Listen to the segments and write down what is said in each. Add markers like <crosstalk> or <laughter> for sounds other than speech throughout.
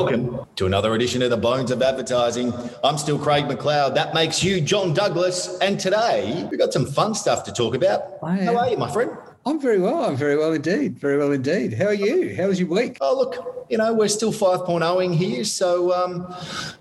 Welcome to another edition of the Bones of Advertising. I'm still Craig McLeod. That makes you John Douglas. And today we've got some fun stuff to talk about. Oh, How are you, my friend? I'm very well. I'm very well indeed. Very well indeed. How are you? How was your week? Oh, look, you know, we're still 5.0ing here. So um,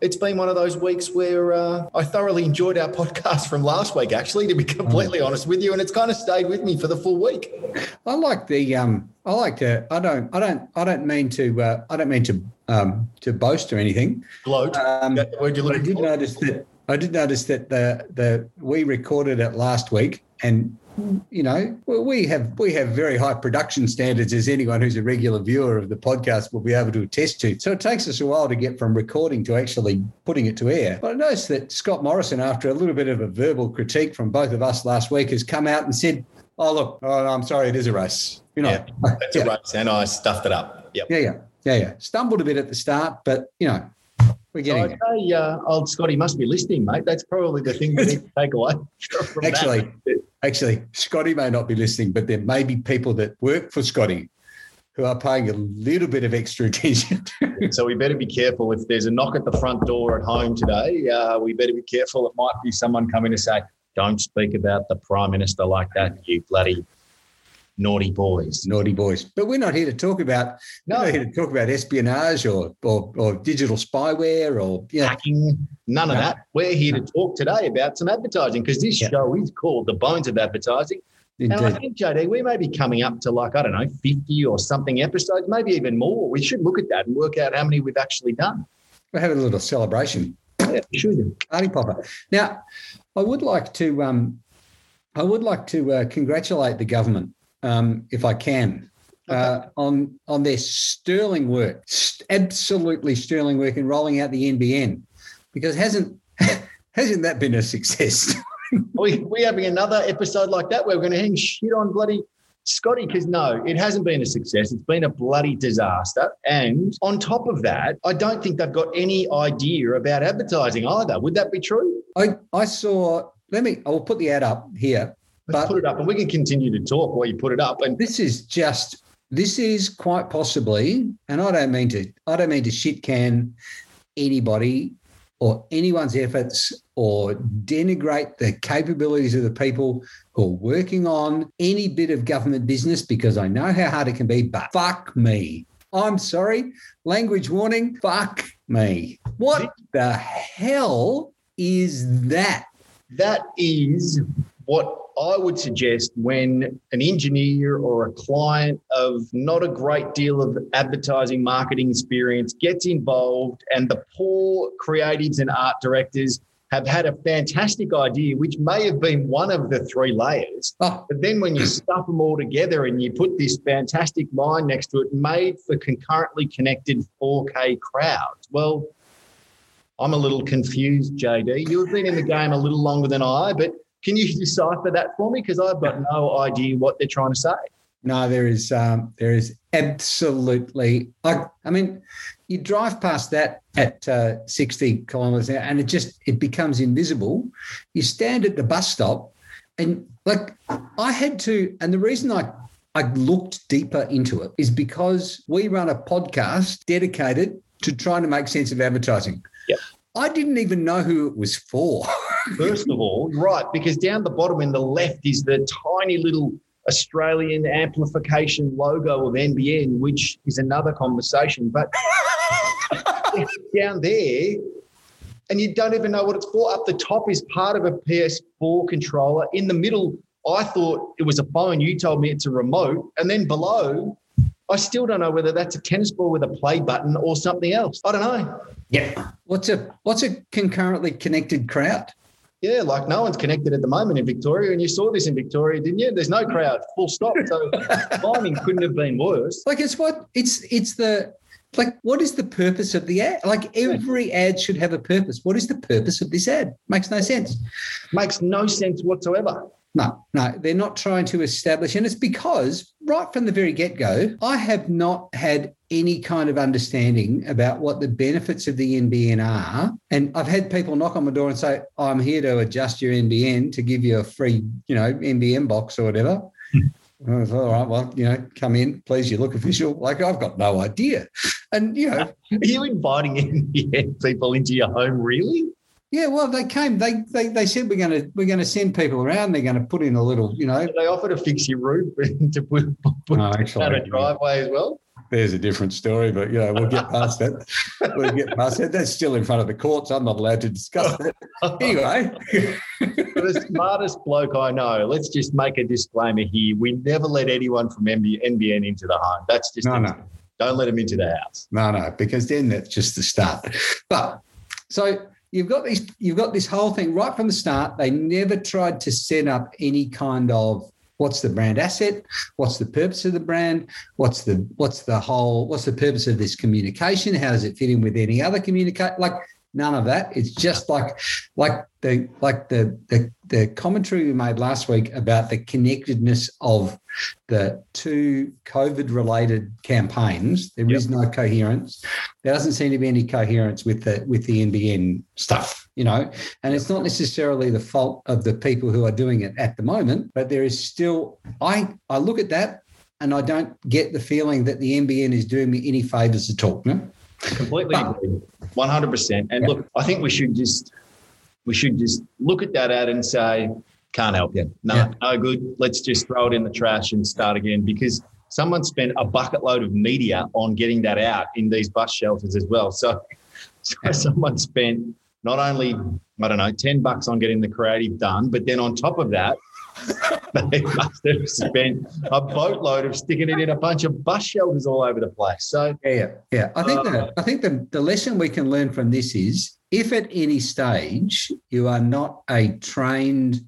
it's been one of those weeks where uh, I thoroughly enjoyed our <laughs> podcast from last week, actually, to be completely honest with you. And it's kind of stayed with me for the full week. I like the, um, I like to, I don't, I don't, I don't mean to, uh, I don't mean to, um, to boast or anything. Gloat. Um, Where'd you but look I did notice that, I did notice that the, the, we recorded it last week and you know, well, we have we have very high production standards, as anyone who's a regular viewer of the podcast will be able to attest to. So it takes us a while to get from recording to actually putting it to air. But I noticed that Scott Morrison, after a little bit of a verbal critique from both of us last week, has come out and said, "Oh look, oh, I'm sorry, it is a race." You know, Yeah, that's yeah, a race. And I stuffed it up. Yep. yeah, yeah, yeah, yeah. Stumbled a bit at the start, but you know, we're getting there. Okay, uh, old Scotty must be listening, mate. That's probably the thing we need to take away. <laughs> From that. Actually, Scotty may not be listening, but there may be people that work for Scotty who are paying a little bit of extra <laughs> attention. So we better be careful. If there's a knock at the front door at home today, uh, we better be careful. It might be someone coming to say, "Don't speak about the prime minister like that, you bloody naughty boys." Naughty boys. But we're not here to talk about No. we're not here to talk about espionage or or, or digital spyware or yeah. Hacking, none of that. We're here to talk today about some advertising because this Yeah. show is called The Bones of Advertising. And I Indeed. think, JD, we may be coming up to like, I don't know, 50 or something episodes, maybe even more. We should look at that and work out how many we've actually done. We're having a little celebration. Yeah, should. Party popper. Now, I would like to um, I would like to uh, congratulate the government, um, if I can, uh, on on their sterling work, absolutely sterling work in rolling out the NBN, because hasn't <laughs> hasn't that been a success? <laughs> we we having another episode like that where we're going to hang shit on bloody Scotty because no, it hasn't been a success. It's been a bloody disaster. And on top of that, I don't think they've got any idea about advertising either. Would that be true? I I saw. Let me. I will put the ad up here. Let's But- put it up and we can continue to talk while you put it up. And This is just. This is quite possibly, and I don't mean to. I don't mean to shit can anybody or anyone's efforts or denigrate the capabilities of the people who are working on any bit of government business because I know how hard it can be, but fuck me. I'm sorry. Language warning. Fuck me. What the hell is that? that is what I would suggest when an engineer or a client of not a great deal of advertising marketing experience gets involved and the poor creatives and art directors have had a fantastic idea, which may have been one of the three layers. Oh, But then when you stuff them all together and you put this fantastic line next to it, made for concurrently connected 4K crowds. Well, I'm a little confused, JD. You've been in the game a little longer than I, but can you decipher that for me? Because I've got no idea what they're trying to say. No, there is um, there is absolutely. I, I mean, you drive past that at uh, sixty kilometres an hour, and it just it becomes invisible. You stand at the bus stop, and like I had to, and the reason I I looked deeper into it is because we run a podcast dedicated to trying to make sense of advertising. Yep. I didn't even know who it was for. <laughs> First of all, right, because down the bottom in the left is the tiny little Australian amplification logo of NBN, which is another conversation. But <laughs> down there, and you don't even know what it's for. Up the top is part of a PS4 controller. In the middle, I thought it was a phone. You told me it's a remote. And then below, I still don't know whether that's a tennis ball with a play button or something else. I don't know. Yeah. What's a what's a concurrently connected crowd? Yeah, like no one's connected at the moment in Victoria, and you saw this in Victoria, didn't you? There's no crowd, full stop. So <laughs> timing couldn't have been worse. Like it's what it's it's the like what is the purpose of the ad? Like every ad should have a purpose. What is the purpose of this ad? Makes no sense. Makes no sense whatsoever. No, no, they're not trying to establish, and it's because right from the very get go, I have not had any kind of understanding about what the benefits of the NBN are. And I've had people knock on my door and say, I'm here to adjust your NBN to give you a free, you know, NBN box or whatever. Hmm. I thought, all right, well, you know, come in, please. You look official. Like I've got no idea, and you know, <laughs> Are you inviting NBN people into your home, really? yeah. Well, they came. They they, they said we're going to we're going to send people around. They're going to put in a little, you know. They offer to fix your roof <laughs> and to put, put No, down actually, a driveway as well? There's a different story, but you know, we'll get past that. We'll get past that. That's still in front of the courts. I'm not allowed to discuss that. Anyway, <laughs> the smartest bloke I know. Let's just make a disclaimer here. We never let anyone from NB NBN into the home. That's just no, no. don't let them into the house. No, no, because then that's just the start. But so you've got these, you've got this whole thing right from the start. They never tried to set up any kind of what's the brand asset, what's the purpose of the brand, what's the what's the whole, what's the purpose of this communication? How does it fit in with any other communicate? Like none of that. It's just like like the like the the the commentary we made last week about the connectedness of the two COVID related campaigns. There is no coherence. There doesn't seem to be any coherence with the with the NBN stuff, you know. And it's not necessarily the fault of the people who are doing it at the moment, but there is still I I look at that and I don't get the feeling that the NBN is doing me any favors at all. No? Completely But- agree. One hundred percent. And Yeah. look, I think we should just we should just look at that ad and say, can't help you. No, Yeah. no good. Let's just throw it in the trash and start again because someone spent a bucket load of media on getting that out in these bus shelters as well. So, <laughs> so someone spent not only I don't know ten bucks on getting the creative done, but then on top of that. <laughs> They must have spent a boatload of sticking it in a bunch of bus shelters all over the place. So Yeah, yeah, yeah. I think Uh, the I think the, the lesson we can learn from this is if at any stage you are not a trained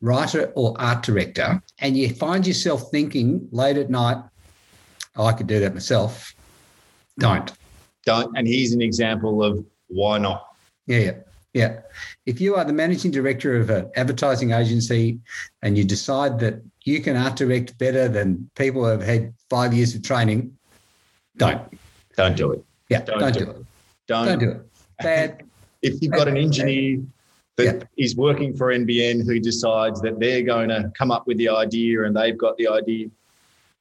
writer or art director and you find yourself thinking late at night, oh, I could do that myself, don't. don't. And here's an example of why not. Yeah, yeah, yeah. If you are the managing director of an advertising agency and you decide that you can art direct better than people who have had five years of training, don't. Don't do it. Yeah, Don't don't, do do it. Don't. Don't do it. Bad. <laughs> If you've got an engineer that is working for NBN who decides that they're going to come up with the idea and they've got the idea,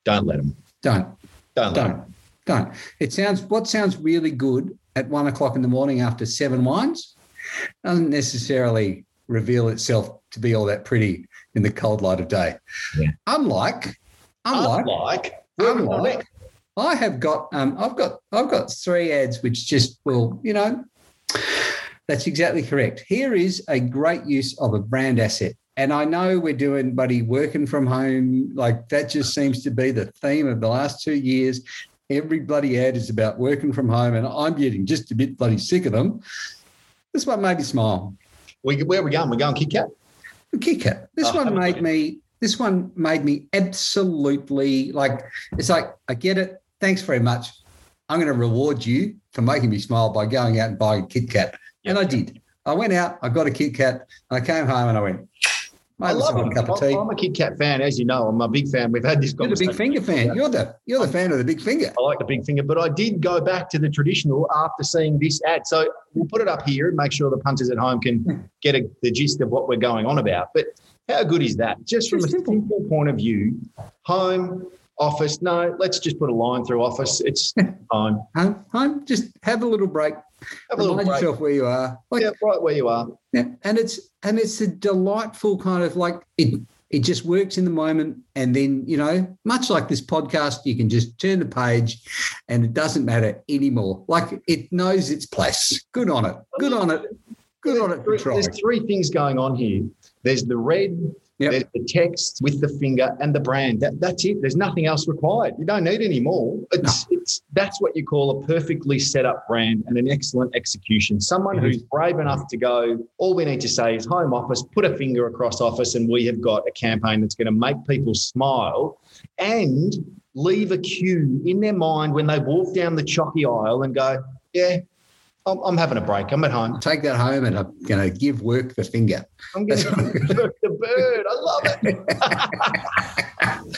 don't let them. Don't. Don't. Don't. Don't. It sounds what sounds really good at one o'clock in the morning after seven wines doesn't necessarily reveal itself to be all that pretty in the cold light of day. Yeah. Unlike, unlike, Unlike, unlike. I have got um, I've got I've got three ads which just will, you know, that's exactly correct. Here is a great use of a brand asset. And I know we're doing buddy working from home. Like that just seems to be the theme of the last two years. Every bloody ad is about working from home, and I'm getting just a bit bloody sick of them. This one made me smile. We, where are we going? We're going Kit Kat? Kick it. This Oh, one made me. This one made me absolutely like. It's like I get it. Thanks very much. I'm going to reward you for making me smile by going out and buying a Kit Kat, and I did. I went out. I got a Kit Kat. I came home and I went. I Made love myself it. a cup of I'm, tea. I'm a Kit Kat fan. As you know, I'm a big fan. We've had this You're the big finger fan. You're the you're the fan of the big finger. I like the big finger, but I did go back to the traditional after seeing this ad. So we'll put it up here and make sure the punters at home can hmm. get a, the gist of what we're going on about. But how good is that? Just from It's a simple. simple point of view, home, office. No, let's just put a line through office. It's <laughs> home. Home, home. Just have a little break. Have a little Remind yourself where you are. Like, Yeah, right where you are. Yeah, and it's and it's a delightful kind of like it. It just works in the moment, and then you know, much like this podcast, you can just turn the page, and it doesn't matter anymore. Like it knows its place. Good on it. Good on it. Good on it there's three things going on here. There's the red, Yep. there's the text with the finger and the brand. That, that's it. There's nothing else required. You don't need any more. It's, it's that's what you call a perfectly set up brand and an excellent execution. Someone Mhm. who's brave enough to go, all we need to say is home office, put a finger across office, and we have got a campaign that's going to make people smile and leave a cue in their mind when they walk down the chalky aisle and go, yeah, I'm, I'm having a break. I'm at home. Take that home, and I'm going to give work the finger. I'm going to work the bird. I love it.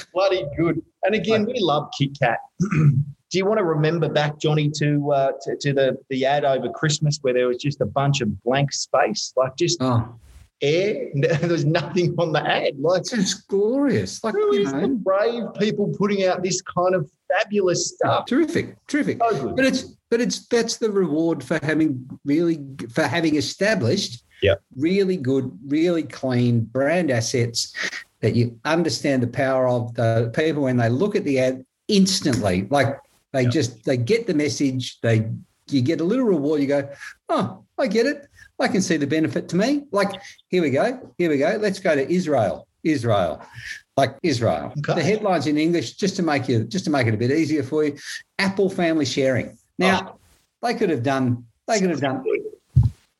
<laughs> Bloody good. And again, we love Kit Kat. <clears throat> Do you want to remember back, Johnny, to, uh, to to the the ad over Christmas where there was just a bunch of blank space, like just Oh, air. <laughs> There was nothing on the ad. Like It's glorious. Like, who you the brave people putting out this kind of fabulous stuff? terrific, terrific. So good. But it's but it's that's the reward for having really for having established Yep. really good, really clean brand assets that you understand the power of the people when they look at the ad instantly. Like they Yep. just they get the message, they you get a little reward, you go, Oh, I get it. I can see the benefit to me. Like, here we go, here we go. Let's go to Israel. Israel. Like Israel. Okay. The headlines in English, just to make you just to make it a bit easier for you, Apple family sharing. Now, oh. they could have done they could have done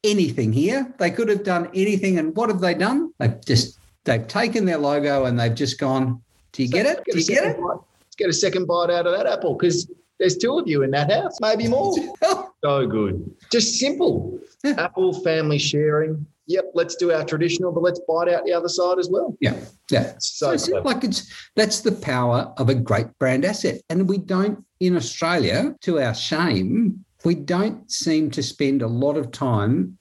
anything here. They could have done anything. And what have they done? They've just they've taken their logo and they've just gone, Do you get it? Do you get second bite. Let's get a second bite out of that apple because there's two of you in that house, maybe more. it? <laughs> so good. Just simple. Apple family sharing. Yep, let's do our traditional, but let's bite out the other side as well. yeah. Yeah. So, So it's like it's that's the power of a great brand asset. And we don't in Australia, to our shame, we don't seem to spend a lot of time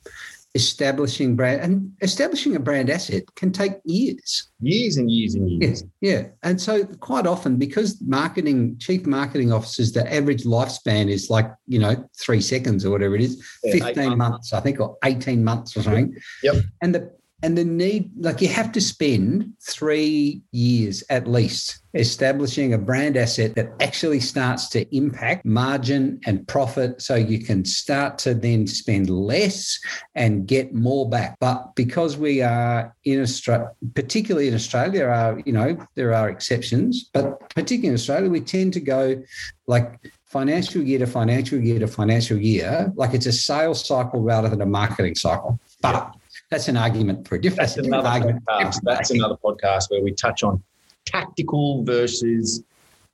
establishing brand and establishing a brand asset can take years. years and years and years. Yeah, yeah. And so quite often, because marketing, chief marketing officers, the average lifespan is like, you know, three seconds or whatever it is, Yeah, eight 15 months, I think, or 18 months or something. Yep. And the and the need, like you have to spend three years at least establishing a brand asset that actually starts to impact margin and profit so you can start to then spend less and get more back. But because we are in Australia, particularly in Australia, there are, you know, there are exceptions, but particularly in Australia, we tend to go like financial year to financial year to financial year, like it's a sales cycle rather than a marketing cycle. But that's an argument for a different, That's another argument. podcast. That's another podcast where we touch on tactical versus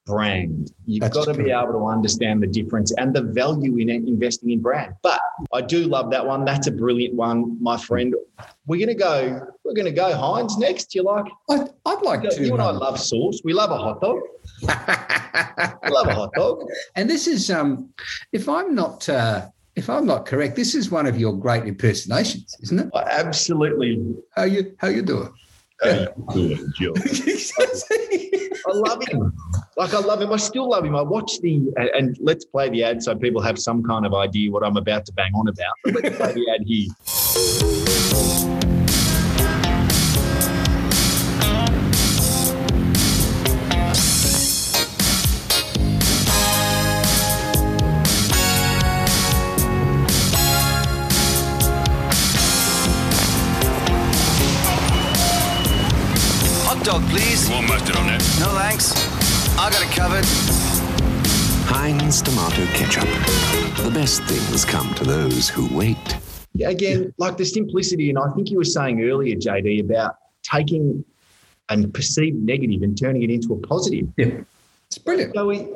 brand. You've That's got to be able to understand the difference and the value in investing in brand. But I do love that one. That's a brilliant one, my friend. We're gonna go. We're gonna go Heinz next. You like? I'd, I'd like to. You and I um, love sauce. We love a hot dog. <laughs> We love a hot dog. and this is, um, if I'm not, uh, if I'm not correct, this is one of your great impersonations, isn't it? Absolutely. How you how you doing? Uh, Good, Joe. <laughs> I love him. Like I love him. I still love him. I watch the and, and let's play the ad so people have some kind of idea what I'm about to bang on about. But let's play the ad here. Dog, please. More mustard on that. No thanks. I got it covered. Heinz tomato ketchup. The best things come to those who wait. Again, like the simplicity, and I think you were saying earlier, JD, about taking a perceived negative and turning it into a positive. Yeah. It's brilliant. So we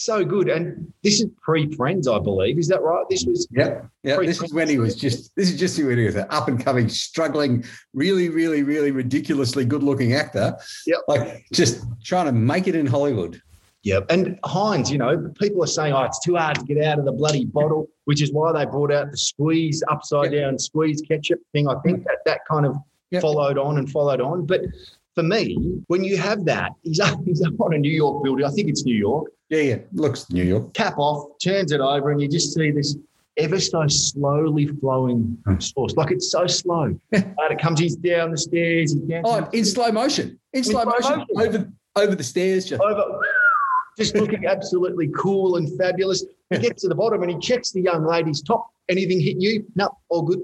so good. And this is pre-friends, I believe. Is that right? This was Yeah, yeah. Pretty This is when he was just. This is just when he was an up and coming, struggling, really, really, really ridiculously good looking actor. Yep. Like just trying to make it in Hollywood. Yep. And Heinz, you know, people are saying, oh, it's too hard to get out of the bloody bottle, which is why they brought out the squeeze, upside down squeeze ketchup thing. I think mm. that that kind of Yep. followed on and followed on. But for me, when you have that, he's up, he's up on a New York building. I think it's New York. Yeah, yeah. Looks New York. Cap off, turns it over, and you just see this ever so slowly flowing hmm. sauce. Like it's so slow. <laughs> and it comes, he's down the stairs, he's dancing Oh, in slow motion. In slow slow motion. motion. Over over the stairs. Just over, just looking absolutely cool and fabulous. He gets to the bottom and he checks the young lady's top. Anything hit you? No, all good.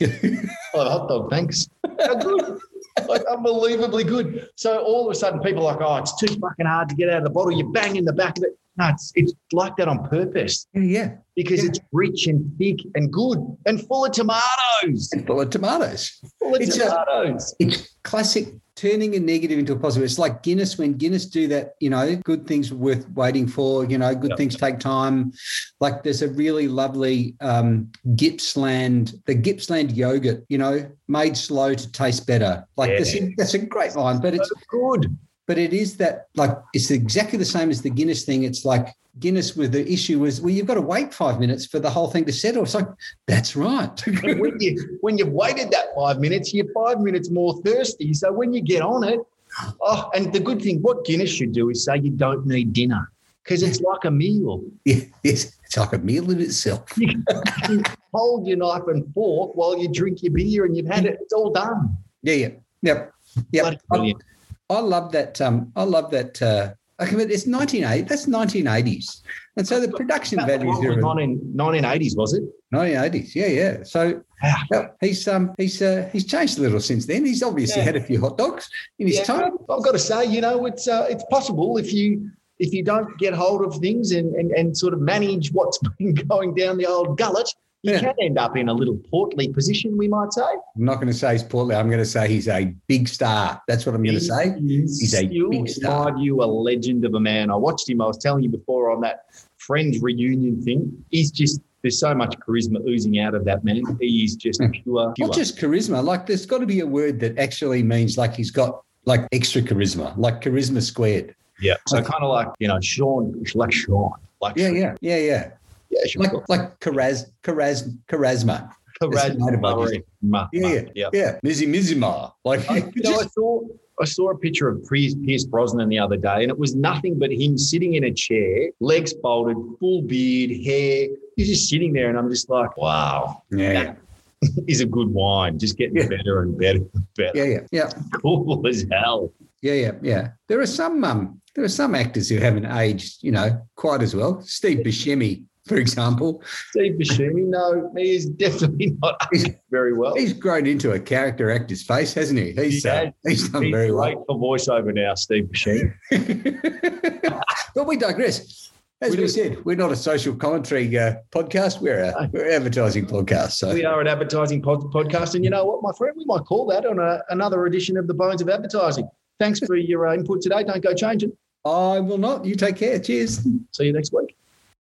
<laughs> Oh, hot dog, thanks. How good. Like unbelievably good. So all of a sudden, people are like, "Oh, it's too fucking hard to get out of the bottle." You bang in the back of it. No, it's it's like that on purpose yeah, yeah. because Yeah. it's rich and thick and good and full of tomatoes. And full of tomatoes. Full of It's a- tomatoes. It's classic turning a negative into a positive. It's like Guinness when Guinness do that, you know, good things worth waiting for, you know, good Yep. things take time. Like there's a really lovely um, Gippsland, the Gippsland yogurt, you know, made slow to taste better. Like Yeah. this, that's a great line, but it's So good. But it is that like it's exactly the same as the Guinness thing. It's like Guinness with the issue was well, you've got to wait five minutes for the whole thing to settle. It's like that's right. <laughs> When you when you've waited that five minutes, you're five minutes more thirsty. So when you get on it, oh, and the good thing, what Guinness should do is say you don't need dinner because it's like a meal. yeah, <laughs> yes, it's like a meal in itself. <laughs> You hold your knife and fork while you drink your beer and you've had it. It's all done. Yeah, yeah, yep, yep. Bloody I, love that. Um, I love that. Uh, okay, but it's 1980. That's 1980s, and so the production That values was 1980s, was it? 1980s. Yeah, yeah. So Wow. yeah, he's um he's uh, he's changed a little since then. He's obviously Yeah. had a few hot dogs in his Yeah, time. I've got to say, you know, it's uh, it's possible if you if you don't get hold of things and, and, and sort of manage what's <laughs> been going down the old gullet, you Yeah. can end up in a little portly position, we might say. I'm not going to say he's portly. I'm going to say he's a big star. That's what I'm going to say. He's He's a still, big star. You a legend of a man. I watched him. I was telling you before on that Friends reunion thing. He's just there's so much charisma oozing out of that man. He's just Hmm. pure. pure. Not just charisma. Like there's got to be a word that actually means like he's got like extra charisma, like charisma squared. yeah. So kind of like you know Sean, like Sean, like Yeah, yeah, yeah, yeah. Yeah, sure. Like like charaz, charaz, charisma. Charisma, Yeah, yeah, yeah. yeah. Mizzy Mizima. Like I, <laughs> you know, I saw I saw a picture of Pierce, Pierce Brosnan the other day, and it was nothing but him sitting in a chair, legs folded, full beard, hair. He's just sitting there, and I'm just like, wow, yeah, he's <laughs> a good wine, just getting Yeah. better and better and better. yeah, yeah, yeah. <laughs> Cool as hell. Yeah, yeah, yeah. There are some um, there are some actors who haven't aged, you know, quite as well. Steve Buscemi, for example, Steve Buscemi, no, he is definitely not <laughs> very well. he's grown into a character actor's face, hasn't he? He's He uh, he's done He's very great well. for voiceover now, Steve Buscemi. <laughs> but we digress. As We we, said, we're not a social commentary uh, podcast. We're a we're an advertising podcast. So We are an advertising pod- podcast, and you know what, my friend, we might call that on a, another edition of the Bones of Advertising. Thanks for your uh, input today. Don't go change it. I will not. You take care. Cheers. See you next week.